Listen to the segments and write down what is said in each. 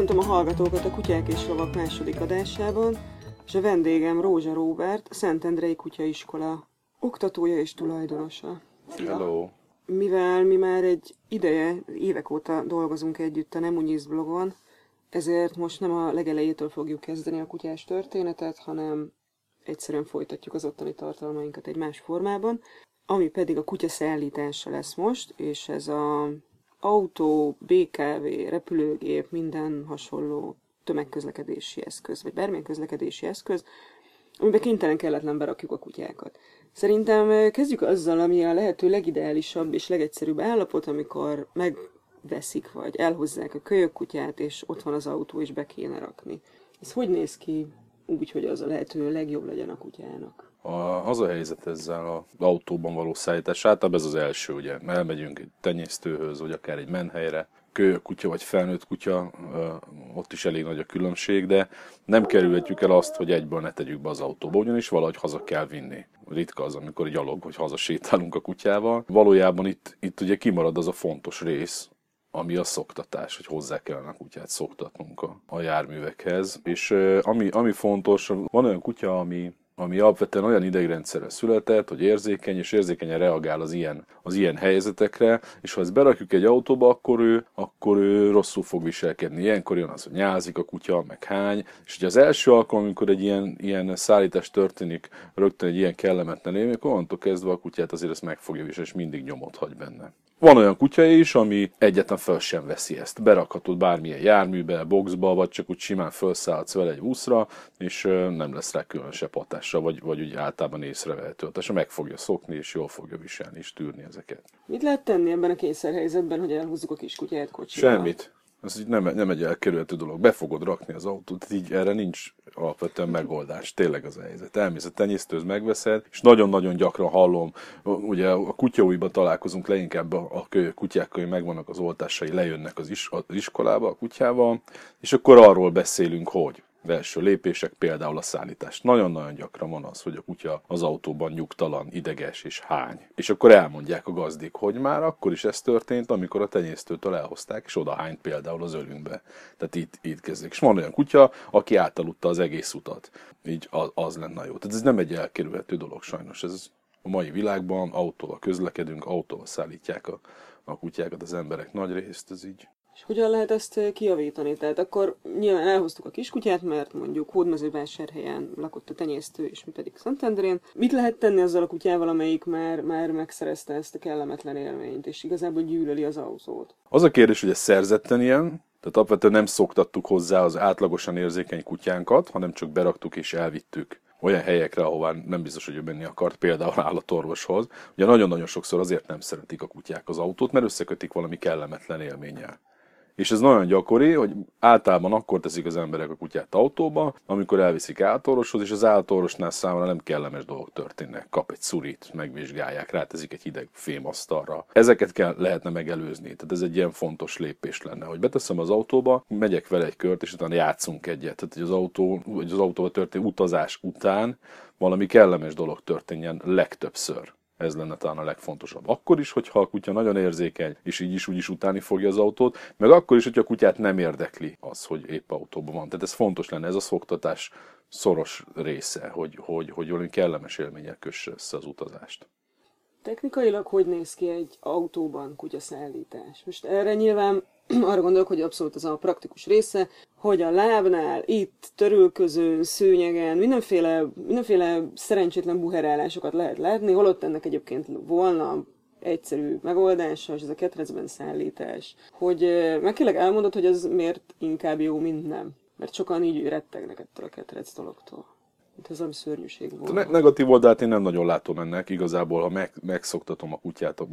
Köszöntöm a hallgatókat a Kutyák és Lovak második adásában, és a vendégem Rózsa Róbert, a Szentendrei Kutyaiskola oktatója és tulajdonosa. Szia. Hello! Mivel mi már egy ideje, évek óta dolgozunk együtt a Nem Unyisz blogon, ezért most nem a legelejétől fogjuk kezdeni a kutyás történetet, hanem egyszerűen folytatjuk az ottani tartalmainkat egy más formában, ami pedig a kutya szállítása lesz most, és ez a autó, BKV, repülőgép, minden hasonló tömegközlekedési eszköz, vagy bármilyen közlekedési eszköz, amiben kénytelen kelletlen berakjuk a kutyákat. Szerintem kezdjük azzal, ami a lehető legideálisabb és legegyszerűbb állapot, amikor megveszik, vagy elhozzák a kölyök kutyát, és ott van az autó, és be kéne rakni. Ez hogy néz ki úgy, hogy az a lehető legjobb legyen a kutyának? A, az a helyzet ezzel az autóban való szállítás, általában ez az első, ugye, elmegyünk egy tenyésztőhöz, vagy akár egy menhelyre, kölyök kutya vagy felnőtt kutya, ott is elég nagy a különbség, de nem kerülhetjük el azt, hogy egyből ne tegyük be az autóba, ugyanis valahogy haza kell vinni. Ritka az, amikor gyalog vagy haza sétálunk a kutyával. Valójában itt, itt ugye kimarad az a fontos rész, ami a szoktatás, hogy hozzá kellene a kutyát szoktatnunk a, a járművekhez. És ami, ami fontos, van olyan kutya, ami ami alapvetően olyan idegrendszerre született, hogy érzékeny, és érzékenyen reagál az ilyen, az ilyen helyzetekre, és ha ezt berakjuk egy autóba, akkor ő, akkor ő rosszul fog viselkedni. Ilyenkor jön az, hogy nyázik a kutya, meg hány, és ugye az első alkalom, amikor egy ilyen, ilyen szállítás történik, rögtön egy ilyen kellemetlen élmény, akkor onnantól kezdve a kutyát azért ezt megfogja, és mindig nyomot hagy benne. Van olyan kutya is, ami egyetlen fel sem veszi ezt. Berakhatod bármilyen járműbe, boxba, vagy csak úgy simán felszállhatsz vele egy úszra, és nem lesz rá különösebb hatása, vagy, vagy úgy általában észrevehető hatása. Meg fogja szokni, és jól fogja viselni, és tűrni ezeket. Mit lehet tenni ebben a kényszerhelyzetben, hogy elhúzzuk a kis kutyát kocsival? Semmit. Ez így nem, nem egy elkerülhető dolog. Be fogod rakni az autót, így erre nincs alapvetően megoldás. Tényleg az a helyzet. Elmész a tenyésztőz, megveszed, és nagyon-nagyon gyakran hallom, ugye a kutyaújban találkozunk leginkább a kutyákkal, hogy megvannak az oltásai, lejönnek az, is, az iskolába a kutyával, és akkor arról beszélünk, hogy Belső lépések, például a szállítás. Nagyon-nagyon gyakran van az, hogy a kutya az autóban nyugtalan, ideges és hány. És akkor elmondják a gazdik, hogy már akkor is ez történt, amikor a tenyésztőtől elhozták, és oda hányt például az ölünkbe. Tehát itt, itt kezdik. És van olyan kutya, aki átaludta az egész utat. Így az, az lenne jó. Tehát ez nem egy elkerülhető dolog sajnos. Ez a mai világban autóval közlekedünk, autóval szállítják a, a kutyákat az emberek nagy részt, ez így és hogyan lehet ezt eh, kiavítani? Tehát akkor nyilván elhoztuk a kiskutyát, mert mondjuk Hódmezővásárhelyen lakott a tenyésztő, és mi pedig Szentendrén. Mit lehet tenni azzal a kutyával, amelyik már, már megszerezte ezt a kellemetlen élményt, és igazából gyűlöli az autót? Az a kérdés, hogy ez szerzetten ilyen, tehát alapvetően nem szoktattuk hozzá az átlagosan érzékeny kutyánkat, hanem csak beraktuk és elvittük olyan helyekre, ahová nem biztos, hogy ő menni akart, például állatorvoshoz. Ugye nagyon-nagyon sokszor azért nem szeretik a kutyák az autót, mert összekötik valami kellemetlen élménnyel. És ez nagyon gyakori, hogy általában akkor teszik az emberek a kutyát autóba, amikor elviszik állatorvoshoz, és az állatorvosnál számára nem kellemes dolgok történnek. Kap egy szurit, megvizsgálják, ráteszik egy hideg fémasztalra. Ezeket kell, lehetne megelőzni. Tehát ez egy ilyen fontos lépés lenne, hogy beteszem az autóba, megyek vele egy kört, és utána játszunk egyet. Tehát, hogy az autó, vagy az autóba történő utazás után valami kellemes dolog történjen legtöbbször. Ez lenne talán a legfontosabb. Akkor is, hogyha a kutya nagyon érzékeny, és így is úgy is utáni fogja az autót, meg akkor is, hogyha a kutyát nem érdekli az, hogy épp autóban van. Tehát ez fontos lenne, ez a szoktatás szoros része, hogy, hogy, hogy valami kellemes élménnyel kösse össze az utazást. Technikailag hogy néz ki egy autóban kutyaszállítás? Most erre nyilván arra gondolok, hogy abszolút az a praktikus része, hogy a lábnál, itt, törülközőn, szőnyegen, mindenféle, mindenféle szerencsétlen buherálásokat lehet látni, holott ennek egyébként volna egyszerű megoldása, és ez a ketrecben szállítás. Hogy meg kérlek elmondod, hogy ez miért inkább jó, mint nem. Mert sokan így rettegnek ettől a ketrec dologtól. Ez valami szörnyűség volt. A ne- negatív oldalt én nem nagyon látom ennek. Igazából, ha meg, megszoktatom a kutyát a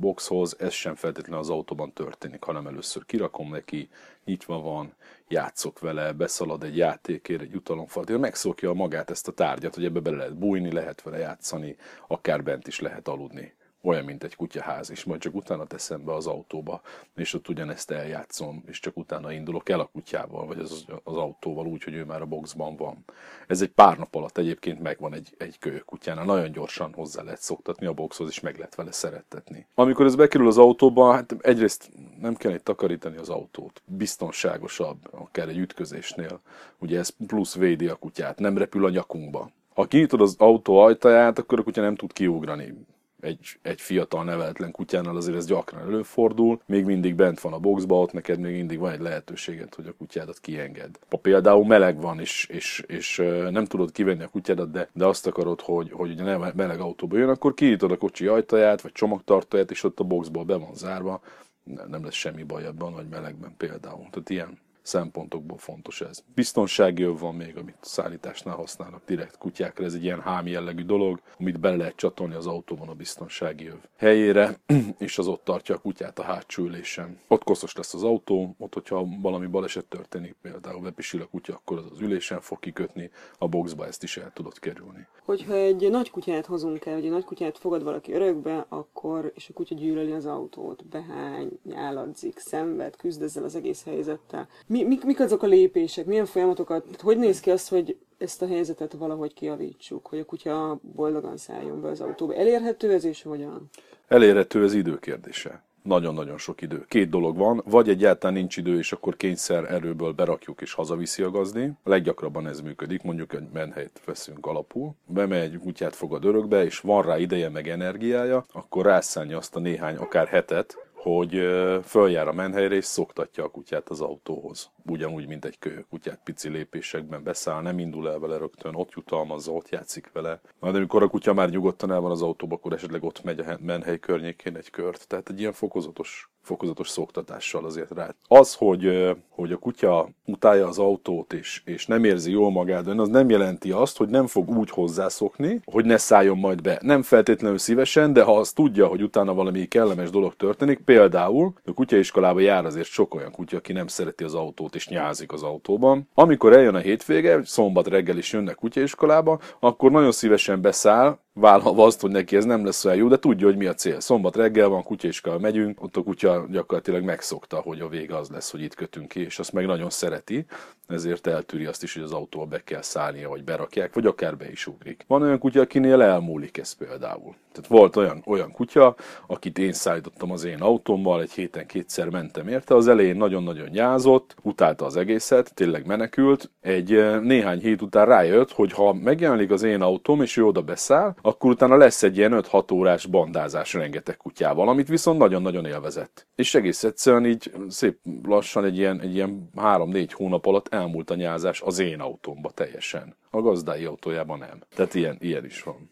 boxhoz, ez sem feltétlenül az autóban történik, hanem először kirakom neki, nyitva van, játszok vele, beszalad egy játékért, egy utalomfalt, megszokja magát ezt a tárgyat, hogy ebbe bele lehet bújni, lehet vele játszani, akár bent is lehet aludni olyan, mint egy kutyaház, és majd csak utána teszem be az autóba, és ott ugyanezt eljátszom, és csak utána indulok el a kutyával, vagy az, az autóval úgy, hogy ő már a boxban van. Ez egy pár nap alatt egyébként megvan egy, egy kölyök kutyánál, nagyon gyorsan hozzá lehet szoktatni a boxhoz, és meg lehet vele szerettetni. Amikor ez bekerül az autóba, hát egyrészt nem kell itt takarítani az autót. Biztonságosabb, akár egy ütközésnél. Ugye ez plusz védi a kutyát, nem repül a nyakunkba. Ha kinyitod az autó ajtaját, akkor a kutya nem tud kiugrani egy, egy fiatal neveletlen kutyánál azért ez gyakran előfordul, még mindig bent van a boxba, ott neked még mindig van egy lehetőséged, hogy a kutyádat kienged. Ha például meleg van, és, és, és nem tudod kivenni a kutyádat, de, de azt akarod, hogy, hogy ugye meleg autóba jön, akkor kinyitod a kocsi ajtaját, vagy csomagtartóját, és ott a boxból be van zárva, nem lesz semmi baj ebben a melegben például. Tehát ilyen szempontokból fontos ez. Biztonsági öv van még, amit szállításnál használnak direkt kutyákra, ez egy ilyen hám jellegű dolog, amit bele lehet csatolni az autóban a biztonsági öv helyére, és az ott tartja a kutyát a hátsó ülésen. Ott koszos lesz az autó, ott, hogyha valami baleset történik, például bepisil a kutya, akkor az az ülésen fog kikötni, a boxba ezt is el tudod kerülni. Hogyha egy nagy kutyát hozunk el, vagy egy nagy kutyát fogad valaki örökbe, akkor, és a kutya gyűlöli az autót, behány, nyáladzik, szenved, küzd ezzel az egész helyzettel mi, mik, mik azok a lépések, milyen folyamatokat, hogy néz ki az, hogy ezt a helyzetet valahogy kiavítsuk, hogy a kutya boldogan szálljon be az autóba. Elérhető ez és hogyan? Elérhető ez időkérdése. Nagyon-nagyon sok idő. Két dolog van, vagy egyáltalán nincs idő, és akkor kényszer erőből berakjuk és hazaviszi a gazdi. A leggyakrabban ez működik, mondjuk egy menhelyt veszünk alapul, bemegy, kutyát fogad örökbe, és van rá ideje meg energiája, akkor rászállja azt a néhány, akár hetet, hogy följár a menhelyre és szoktatja a kutyát az autóhoz. Ugyanúgy, mint egy kölyök kutyát pici lépésekben beszáll, nem indul el vele rögtön, ott jutalmazza, ott játszik vele. Majd amikor a kutya már nyugodtan el van az autóba, akkor esetleg ott megy a menhely környékén egy kört. Tehát egy ilyen fokozatos, fokozatos szoktatással azért rá. Az, hogy, hogy a kutya utálja az autót és, és nem érzi jól magát, az nem jelenti azt, hogy nem fog úgy hozzászokni, hogy ne szálljon majd be. Nem feltétlenül szívesen, de ha azt tudja, hogy utána valami kellemes dolog történik, Például a kutyaiskolába jár azért sok olyan kutya, aki nem szereti az autót és nyázik az autóban. Amikor eljön a hétvége, szombat reggel is jönnek kutyaiskolába, akkor nagyon szívesen beszáll, vállalva azt, hogy neki ez nem lesz olyan jó, de tudja, hogy mi a cél. Szombat reggel van, kutyaiskola megyünk, ott a kutya gyakorlatilag megszokta, hogy a vége az lesz, hogy itt kötünk ki, és azt meg nagyon szereti, ezért eltűri azt is, hogy az autóba be kell szállnia, vagy berakják, vagy akár be is ugrik. Van olyan kutya, akinél elmúlik ez például. Tehát volt olyan, olyan kutya, akit én szállítottam az én autómmal, egy héten kétszer mentem érte, az elején nagyon-nagyon nyázott, utálta az egészet, tényleg menekült. Egy eh, néhány hét után rájött, hogy ha megjelenik az én autóm, és ő oda beszáll, akkor utána lesz egy ilyen 5-6 órás bandázás rengeteg kutyával, amit viszont nagyon-nagyon élvezett. És egész egyszerűen így szép lassan egy ilyen, egy ilyen 3-4 hónap alatt elmúlt a nyázás az én autómba teljesen. A gazdái autójában nem. Tehát ilyen, ilyen is van.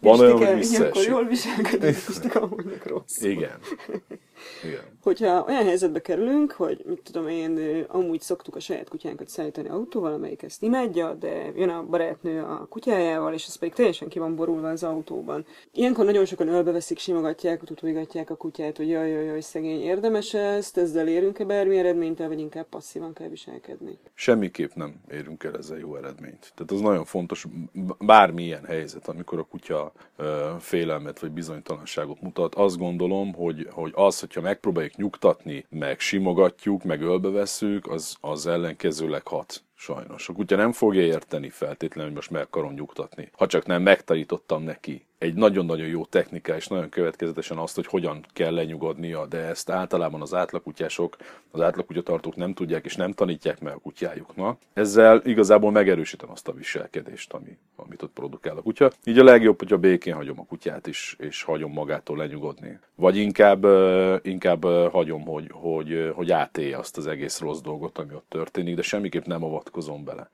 Van olyan, hogy visszaesik. jól viselkedik, és amúgy rossz. Igen. Igen. Hogyha olyan helyzetbe kerülünk, hogy mit tudom én, amúgy szoktuk a saját kutyánkat szállítani autóval, amelyik ezt imádja, de jön a barátnő a kutyájával, és az pedig teljesen ki van borulva az autóban. Ilyenkor nagyon sokan ölbeveszik, simogatják, tutújgatják a kutyát, hogy jaj, jaj, jaj, szegény, érdemes ezt, ezzel érünk-e bármi eredményt, vagy inkább passzívan kell viselkedni? Semmiképp nem érünk el ezzel jó eredményt. Tehát az nagyon fontos, bármilyen helyzet, amikor a kutya félelmet vagy bizonytalanságot mutat, azt gondolom, hogy, hogy az, hogyha megpróbáljuk nyugtatni, meg simogatjuk, meg ölbeveszünk, az, az ellenkezőleg hat sajnos. A kutya nem fogja érteni feltétlenül, hogy most meg akarom nyugtatni. Ha csak nem megtanítottam neki egy nagyon-nagyon jó technika, és nagyon következetesen azt, hogy hogyan kell lenyugodnia, de ezt általában az átlagkutyások, az átlagkutyatartók nem tudják, és nem tanítják meg a kutyájuknak. Ezzel igazából megerősítem azt a viselkedést, ami, amit ott produkál a kutya. Így a legjobb, hogyha békén hagyom a kutyát is, és hagyom magától lenyugodni. Vagy inkább, inkább hagyom, hogy, hogy, hogy átélje azt az egész rossz dolgot, ami ott történik, de semmiképp nem avatkozom bele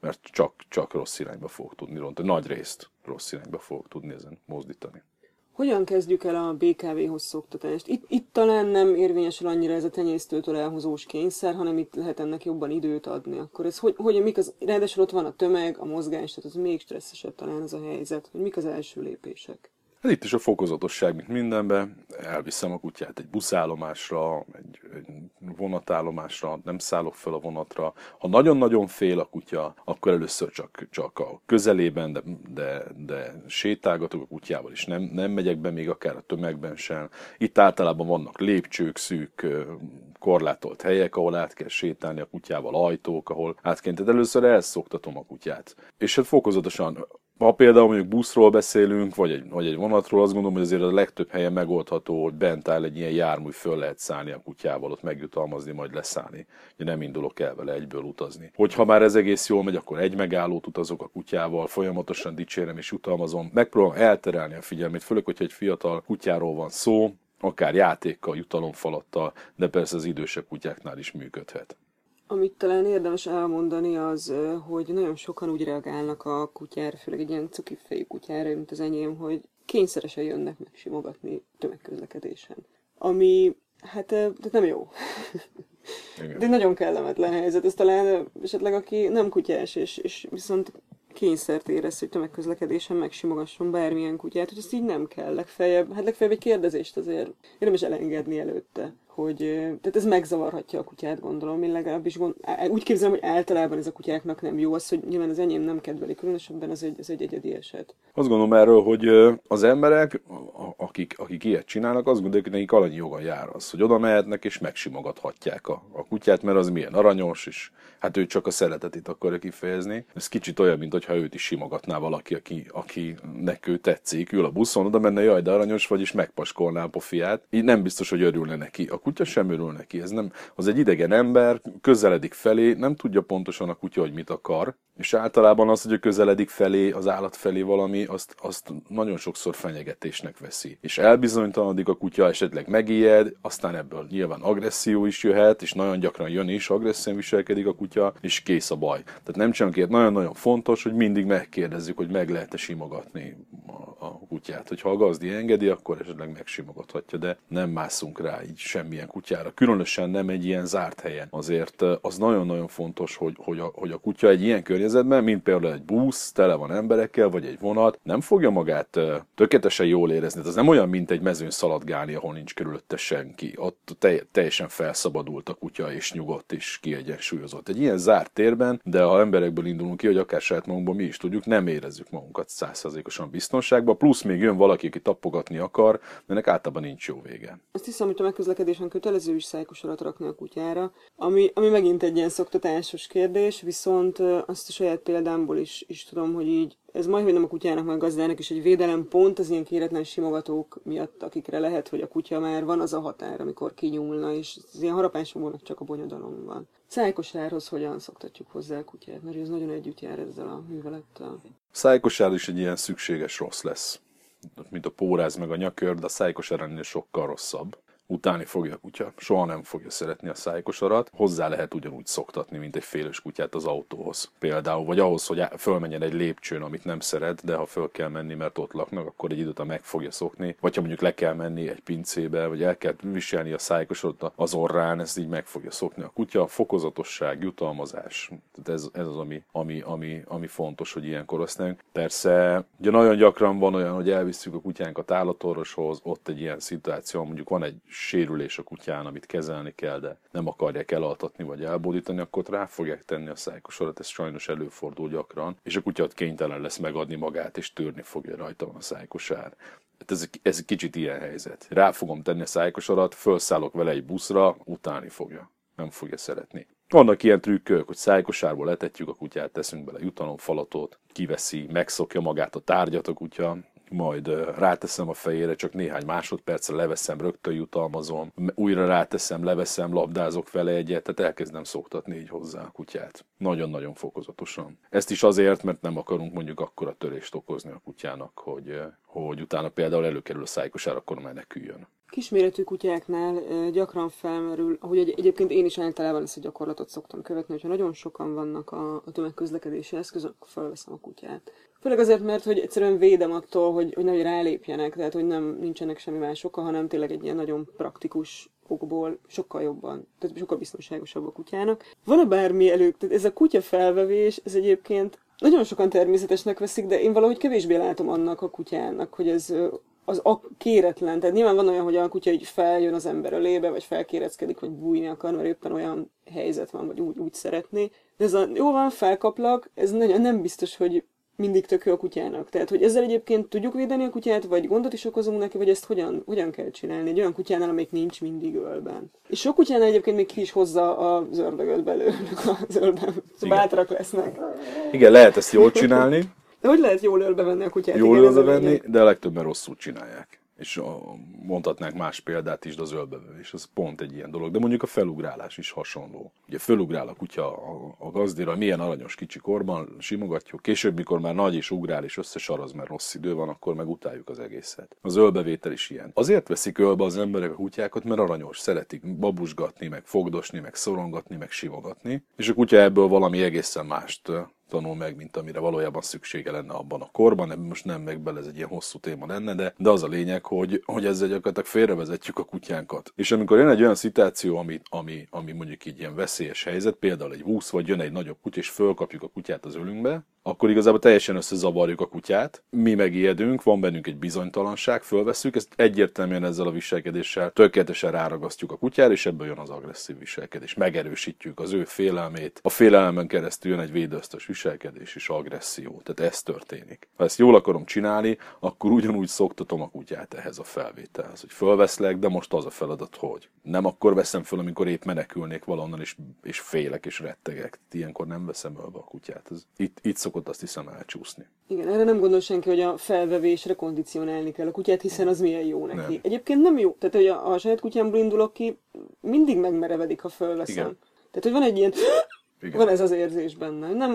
mert csak, csak rossz irányba fogok tudni rontani. Nagy részt rossz irányba fogok tudni ezen mozdítani. Hogyan kezdjük el a BKV-hoz szoktatást? Itt, itt talán nem érvényesül annyira ez a tenyésztőtől elhozós kényszer, hanem itt lehet ennek jobban időt adni. Akkor ez hogy, hogy mik az, ráadásul ott van a tömeg, a mozgás, tehát az még stresszesebb talán ez a helyzet, hogy mik az első lépések? Hát itt is a fokozatosság, mint mindenben. Elviszem a kutyát egy buszállomásra, egy, egy vonatállomásra, nem szállok fel a vonatra. Ha nagyon-nagyon fél a kutya, akkor először csak, csak a közelében, de, de, de sétálgatok a kutyával is. Nem, nem megyek be még akár a tömegben sem. Itt általában vannak lépcsők, szűk, korlátolt helyek, ahol át kell sétálni a kutyával, ajtók, ahol át kell. Tehát először elszoktatom a kutyát. És hát fokozatosan ha például mondjuk buszról beszélünk, vagy egy, vagy egy vonatról, azt gondolom, hogy azért a legtöbb helyen megoldható, hogy bent áll egy ilyen jármű, föl lehet szállni a kutyával, ott megjutalmazni, majd leszállni. Ugye nem indulok el vele egyből utazni. Hogyha már ez egész jól megy, akkor egy megállót utazok a kutyával, folyamatosan dicsérem és jutalmazom. Megpróbálom elterelni a figyelmét, főleg, hogyha egy fiatal kutyáról van szó, akár játékkal, jutalomfalattal, de persze az idősebb kutyáknál is működhet. Amit talán érdemes elmondani az, hogy nagyon sokan úgy reagálnak a kutyára, főleg egy ilyen cuki fejű kutyára, mint az enyém, hogy kényszeresen jönnek meg simogatni tömegközlekedésen. Ami, hát, tehát nem jó. Igen. De nagyon kellemetlen helyzet. Ez talán esetleg aki nem kutyás, és, és viszont kényszert érez, hogy tömegközlekedésen megsimogasson bármilyen kutyát, hogy ezt így nem kell. Legfeljebb, hát legfeljebb egy kérdezést azért érdemes elengedni előtte hogy tehát ez megzavarhatja a kutyát, gondolom. Én legalábbis gond, úgy képzelem, hogy általában ez a kutyáknak nem jó. Az, hogy nyilván az enyém nem kedveli, különösebben az egy, az egy egyedi eset. Azt gondolom erről, hogy az emberek, akik, akik ilyet csinálnak, azt gondolják, hogy nekik alanyi joga jár az, hogy oda mehetnek és megsimogathatják a, a kutyát, mert az milyen aranyos, és hát ő csak a szeretetét akarja kifejezni. Ez kicsit olyan, mint hogyha őt is simogatná valaki, aki, aki neki tetszik, ül a buszon, oda menne, jaj, de aranyos vagy, és megpaskolná a pofiát. Így nem biztos, hogy örülne neki. A kutya sem örül neki. Ez nem, az egy idegen ember, közeledik felé, nem tudja pontosan a kutya, hogy mit akar, és általában az, hogy a közeledik felé, az állat felé valami, azt, azt nagyon sokszor fenyegetésnek veszi. És elbizonytalanodik a kutya, esetleg megijed, aztán ebből nyilván agresszió is jöhet, és nagyon gyakran jön is, agresszíven viselkedik a kutya, és kész a baj. Tehát nem csak nagyon-nagyon fontos, hogy mindig megkérdezzük, hogy meg lehet-e simogatni a, a kutyát. Hogyha a gazdi engedi, akkor esetleg megsimogathatja, de nem mászunk rá így semmilyen kutyára. Különösen nem egy ilyen zárt helyen. Azért az nagyon-nagyon fontos, hogy, hogy, a, hogy a kutya egy ilyen környezetben, mint például egy busz, tele van emberekkel, vagy egy vonat, nem fogja magát tökéletesen jól érezni. Ez nem olyan, mint egy mezőn szaladgálni, ahol nincs körülötte senki. Ott teljesen felszabadult a kutya, és nyugodt, és kiegyensúlyozott. Egy ilyen zárt térben, de ha emberekből indulunk ki, hogy akár saját magunkból mi is tudjuk, nem érezzük magunkat százszerzékosan biztonságban, plusz még jön valaki, aki tapogatni akar, de ennek általában nincs jó vége. Azt hiszem, hogy a megközlekedésen kötelező is szájkosarat rakni a kutyára, ami, ami megint egy ilyen szoktatásos kérdés, viszont azt a saját példámból is, is tudom, hogy így ez majd, nem a kutyának, meg a gazdának is egy védelem pont az ilyen kéretlen simogatók miatt, akikre lehet, hogy a kutya már van az a határ, amikor kinyúlna, és az ilyen harapásomból csak a bonyodalom van. Szájkosárhoz hogyan szoktatjuk hozzá a kutyát, mert ez nagyon együtt jár ezzel a művelettel. Szájkosár is egy ilyen szükséges rossz lesz. Mint a póráz meg a nyakör, de a szájkosár ennél sokkal rosszabb utálni fogja a kutya, soha nem fogja szeretni a szájkosarat, hozzá lehet ugyanúgy szoktatni, mint egy félős kutyát az autóhoz. Például, vagy ahhoz, hogy fölmenjen egy lépcsőn, amit nem szeret, de ha föl kell menni, mert ott laknak, akkor egy időt meg fogja szokni, vagy ha mondjuk le kell menni egy pincébe, vagy el kell viselni a szájkosarat az orrán, ezt így meg fogja szokni a kutya. Fokozatosság, jutalmazás, tehát ez, ez az, ami, ami, ami, ami fontos, hogy ilyenkor használjuk. Persze, ugye nagyon gyakran van olyan, hogy elviszük a kutyánkat állatorvoshoz, ott egy ilyen szituáció, mondjuk van egy sérülés a kutyán, amit kezelni kell, de nem akarják elaltatni vagy elbódítani, akkor rá fogják tenni a szájkosarat, ez sajnos előfordul gyakran, és a kutya kénytelen lesz megadni magát, és törni fogja rajta a szájkosár. Hát ez, ez kicsit ilyen helyzet. Rá fogom tenni a szájkosarat, felszállok vele egy buszra, utáni fogja. Nem fogja szeretni. Vannak ilyen trükkök, hogy szájkosárból letetjük a kutyát, teszünk bele jutalomfalatot, kiveszi, megszokja magát a tárgyat a kutya, majd ráteszem a fejére, csak néhány másodpercre leveszem, rögtön jutalmazom, újra ráteszem, leveszem, labdázok vele egyet, tehát elkezdem szoktatni így hozzá a kutyát. Nagyon-nagyon fokozatosan. Ezt is azért, mert nem akarunk mondjuk akkora törést okozni a kutyának, hogy, hogy utána például előkerül a szájkosár, akkor meneküljön. Kisméretű kutyáknál gyakran felmerül, ahogy egy, egyébként én is általában ezt a gyakorlatot szoktam követni, hogyha nagyon sokan vannak a, a tömegközlekedési eszközön, akkor felveszem a kutyát. Főleg azért, mert hogy egyszerűen védem attól, hogy, hogy nehogy rálépjenek, tehát hogy nem nincsenek semmi más oka, hanem tényleg egy ilyen nagyon praktikus okból sokkal jobban, tehát sokkal biztonságosabb a kutyának. Van-e bármi elő, tehát ez a kutya felvevés, ez egyébként nagyon sokan természetesnek veszik, de én valahogy kevésbé látom annak a kutyának, hogy ez az a kéretlen. Tehát nyilván van olyan, hogy a kutya így feljön az ember elébe, vagy felkéreckedik, vagy bújni akar, mert éppen olyan helyzet van, vagy úgy, úgy szeretné. De ez a jó van, felkaplak, ez nagyon nem biztos, hogy mindig tök jó a kutyának. Tehát, hogy ezzel egyébként tudjuk védeni a kutyát, vagy gondot is okozunk neki, vagy ezt hogyan, hogyan kell csinálni egy olyan kutyánál, amelyik nincs mindig ölben. És sok kutyánál egyébként még ki is hozza a zördögöt belőlük az ölben. Bátrak lesznek. Igen, lehet ezt jól csinálni. De hogy lehet jól ölbe venni a kutyát? Jól a ölbe venni, de legtöbben rosszul csinálják. És a, mondhatnánk más példát is, de az ölbevevés, az pont egy ilyen dolog. De mondjuk a felugrálás is hasonló. Ugye felugrál a kutya a, gazdira, milyen aranyos kicsi korban, simogatjuk. Később, mikor már nagy és ugrál és összesaraz, mert rossz idő van, akkor meg utáljuk az egészet. Az ölbevétel is ilyen. Azért veszik ölbe az emberek a kutyákat, mert aranyos, szeretik babusgatni, meg fogdosni, meg szorongatni, meg simogatni. És a kutya ebből valami egészen mást tanul meg, mint amire valójában szüksége lenne abban a korban. Ebben most nem meg bele, ez egy ilyen hosszú téma lenne, de, de az a lényeg, hogy, hogy ezzel gyakorlatilag félrevezetjük a kutyánkat. És amikor jön egy olyan szituáció, ami, ami, ami mondjuk így ilyen veszélyes helyzet, például egy vúsz, vagy jön egy nagyobb kutya, és fölkapjuk a kutyát az ölünkbe, akkor igazából teljesen összezavarjuk a kutyát, mi megijedünk, van bennünk egy bizonytalanság, fölveszünk, ezt egyértelműen ezzel a viselkedéssel tökéletesen ráragasztjuk a kutyára, és ebből jön az agresszív viselkedés. Megerősítjük az ő félelmét. A félelmen keresztül jön egy védőztös viselkedés és agresszió. Tehát ez történik. Ha ezt jól akarom csinálni, akkor ugyanúgy szoktatom a kutyát ehhez a felvételhez, hogy fölveszlek, de most az a feladat, hogy nem akkor veszem föl, amikor épp menekülnék valonnan, és, és félek és rettegek. Ilyenkor nem veszem ölbe a kutyát. Ez, itt, itt szokott azt hiszem elcsúszni. Igen, erre nem gondol senki, hogy a felvevésre kondicionálni kell a kutyát, hiszen az milyen jó neki. Nem. Egyébként nem jó. Tehát, hogy a, a saját kutyámból indulok ki, mindig megmerevedik, ha fölveszem. Igen. Tehát, hogy van egy ilyen... Igen. Van ez az érzés benne. Nem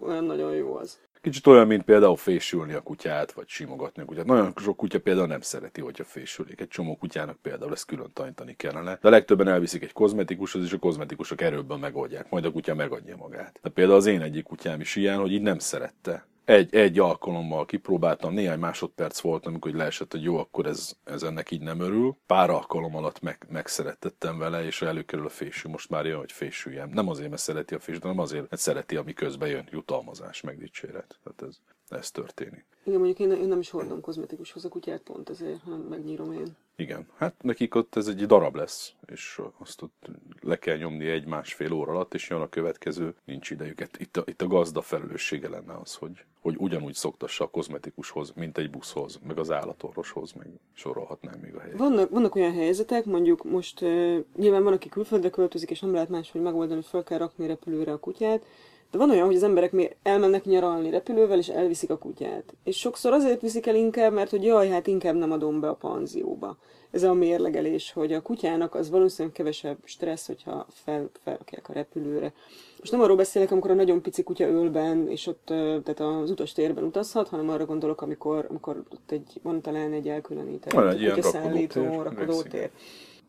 olyan nagyon jó az. Kicsit olyan, mint például fésülni a kutyát, vagy simogatni a kutyát. Nagyon sok kutya például nem szereti, hogyha fésülik. Egy csomó kutyának például ezt külön tanítani kellene. De a legtöbben elviszik egy kozmetikushoz, és a kozmetikusok erőbben megoldják. Majd a kutya megadja magát. De például az én egyik kutyám is ilyen, hogy így nem szerette. Egy, egy alkalommal kipróbáltam, néhány másodperc volt, amikor így leesett, hogy jó, akkor ez, ez ennek így nem örül. Pár alkalom alatt meg, megszerettettem vele, és előkerül a fésű. Most már jön, hogy fésüljem. Nem azért, mert szereti a fésűt, hanem azért, mert szereti, ami közben jön jutalmazás, meg dicséret. Tehát ez, ez történik. Igen, mondjuk én, én nem is hordom kozmetikushoz a kutyát pont ezért, hanem megnyírom én. Igen, hát nekik ott ez egy darab lesz, és azt ott le kell nyomni egy-másfél óra alatt, és jön a következő, nincs idejük. Itt a, itt a gazda felelőssége lenne az, hogy, hogy ugyanúgy szoktassa a kozmetikushoz, mint egy buszhoz, meg az állatorvoshoz, meg sorolhatnánk még a helyet. Vannak, vannak olyan helyzetek, mondjuk most uh, nyilván van, aki külföldre költözik, és nem lehet máshogy megoldani, hogy fel kell rakni repülőre a kutyát, de van olyan, hogy az emberek még elmennek nyaralni repülővel, és elviszik a kutyát. És sokszor azért viszik el inkább, mert hogy jaj, hát inkább nem adom be a panzióba. Ez a mérlegelés, hogy a kutyának az valószínűleg kevesebb stressz, hogyha fel, felrakják a repülőre. Most nem arról beszélek, amikor a nagyon pici kutya ölben, és ott tehát az utas térben utazhat, hanem arra gondolok, amikor, amikor ott egy, van talán egy elkülönített Van egy kutyaszállító, rakodótér, rakodótér.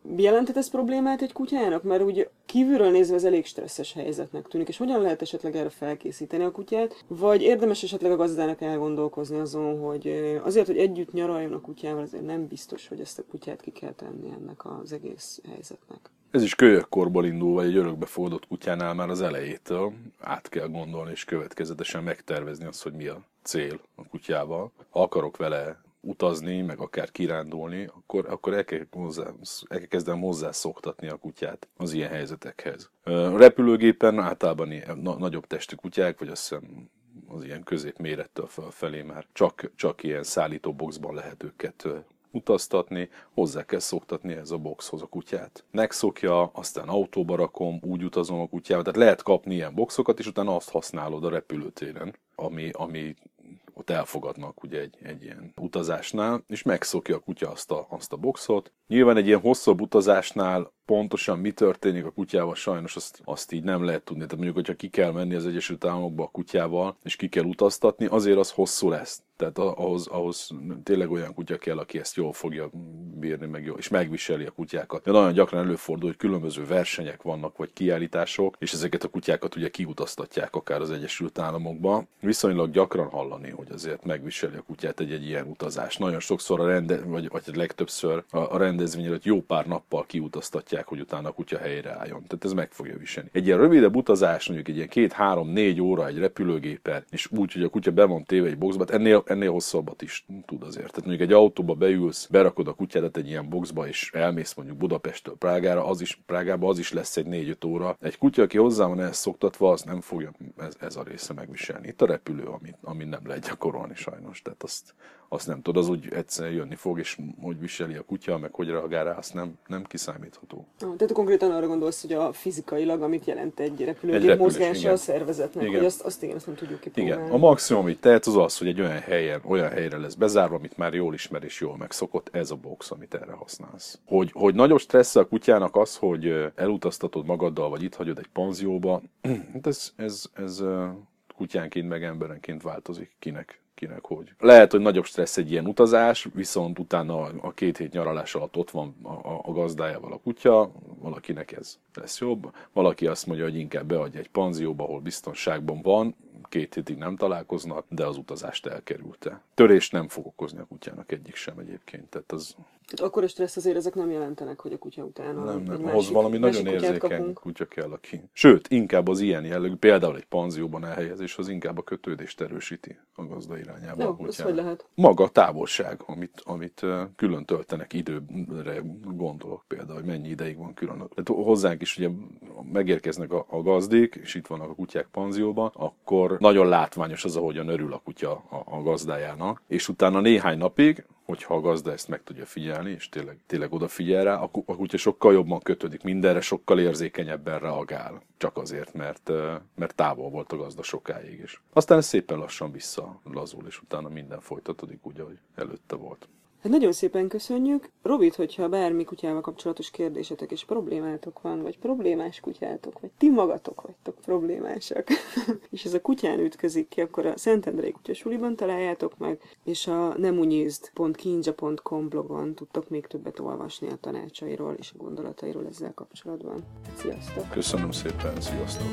Igen. Jelenthet ez problémát egy kutyának? Mert úgy kívülről nézve ez elég stresszes helyzetnek tűnik, és hogyan lehet esetleg erre felkészíteni a kutyát? Vagy érdemes esetleg a gazdának elgondolkozni azon, hogy azért, hogy együtt nyaraljon a kutyával, azért nem biztos, hogy ezt a kutyát ki kell tenni ennek az egész helyzetnek. Ez is kölyökkorból indul, vagy egy örökbefogadott kutyánál már az elejétől át kell gondolni, és következetesen megtervezni azt, hogy mi a cél a kutyával. Ha akarok vele utazni, meg akár kirándulni, akkor, akkor el, kell hozzá, el kell kezdenem hozzászoktatni a kutyát az ilyen helyzetekhez. Ö, Repülőgépen általában ilyen na, nagyobb testű kutyák, vagy azt hiszem az ilyen középmérettől felfelé már csak, csak ilyen szállítóboxban lehet őket utaztatni, hozzá kell szoktatni ez a boxhoz a kutyát. Megszokja, aztán autóba rakom, úgy utazom a kutyával, tehát lehet kapni ilyen boxokat, és utána azt használod a repülőtéren, ami, ami ott elfogadnak ugye egy, egy ilyen utazásnál, és megszokja a kutya azt a, azt a boxot. Nyilván egy ilyen hosszabb utazásnál pontosan mi történik a kutyával, sajnos azt, azt így nem lehet tudni. Tehát mondjuk, hogyha ki kell menni az Egyesült Államokba a kutyával, és ki kell utaztatni, azért az hosszú lesz. Tehát ahhoz, ahhoz tényleg olyan kutya kell, aki ezt jól fogja bírni, meg jól, és megviseli a kutyákat. De nagyon gyakran előfordul, hogy különböző versenyek vannak, vagy kiállítások, és ezeket a kutyákat ugye kiutaztatják akár az Egyesült Államokba. Viszonylag gyakran hallani, hogy azért megviseli a kutyát egy-egy ilyen utazás. Nagyon sokszor a rende, vagy, vagy legtöbbször a, a rendezvény előtt jó pár nappal kiutaztatják, hogy utána a kutya helyre álljon. Tehát ez meg fogja viselni. Egy ilyen rövidebb utazás, mondjuk egy ilyen két, három, négy óra egy repülőgépen, és úgy, hogy a kutya be van téve egy boxba, hát ennél, ennél hosszabbat is tud azért. Tehát mondjuk egy autóba beülsz, berakod a kutyát, lehet egy ilyen boxba, és elmész mondjuk Budapesttől Prágára, az is, Prágába az is lesz egy 4-5 óra. Egy kutya, aki hozzá van ehhez szoktatva, az nem fogja ez, ez a része megviselni. Itt a repülő, amit, amit nem lehet gyakorolni sajnos, tehát azt, azt nem tud, az úgy egyszer jönni fog, és hogy viseli a kutya, meg hogy reagál rá, azt nem, nem kiszámítható. Tehát konkrétan arra gondolsz, hogy a fizikailag, amit jelent egy repülőgép egy mozgása igen. a szervezetnek, igen. hogy azt, azt igen, azt nem tudjuk kipróbálni. Igen, a maximum, amit tehet, az az, hogy egy olyan helyen, olyan helyre lesz bezárva, amit már jól ismer és jól megszokott, ez a box, amit erre használsz. Hogy, hogy nagyobb stressz a kutyának az, hogy elutaztatod magaddal, vagy itt hagyod egy panzióba, hát ez, ez, ez kutyánként meg emberenként változik, kinek kinek hogy. Lehet, hogy nagyobb stressz egy ilyen utazás, viszont utána a két hét nyaralás alatt ott van a, a gazdájával a kutya, valakinek ez lesz jobb, valaki azt mondja, hogy inkább beadja egy panzióba, ahol biztonságban van, két hétig nem találkoznak, de az utazást elkerülte. Törést nem fog okozni a kutyának egyik sem egyébként. Tehát az... Tehát akkor a stressz azért ezek nem jelentenek, hogy a kutya utána Nem, nem. Ahhoz valami nagyon érzékeny kapunk. kutya kell, aki... Sőt, inkább az ilyen jellegű, például egy panzióban elhelyezés, az inkább a kötődést erősíti a gazda irányába. Jó, ez hogy lehet? Maga a távolság, amit, amit külön töltenek időre gondolok például, hogy mennyi ideig van külön. Tehát hozzánk is ugye megérkeznek a, a gazdék, és itt vannak a kutyák panzióban, akkor nagyon látványos az, ahogyan örül a kutya a, a gazdájának, és utána néhány napig, hogyha a gazda ezt meg tudja figyelni, és tényleg, tényleg odafigyel rá, a kutya sokkal jobban kötődik mindenre, sokkal érzékenyebben reagál. Csak azért, mert, mert távol volt a gazda sokáig is. Aztán ez szépen lassan visszalazul, és utána minden folytatódik úgy, ahogy előtte volt. Hát nagyon szépen köszönjük. Robit, hogyha bármi kutyával kapcsolatos kérdésetek és problémátok van, vagy problémás kutyátok, vagy ti magatok vagytok problémásak, és ez a kutyán ütközik ki, akkor a Szentendrei Kutyasuliban találjátok meg, és a nemunyizd.kinja.com blogon tudtok még többet olvasni a tanácsairól és a gondolatairól ezzel kapcsolatban. Sziasztok! Köszönöm szépen, sziasztok!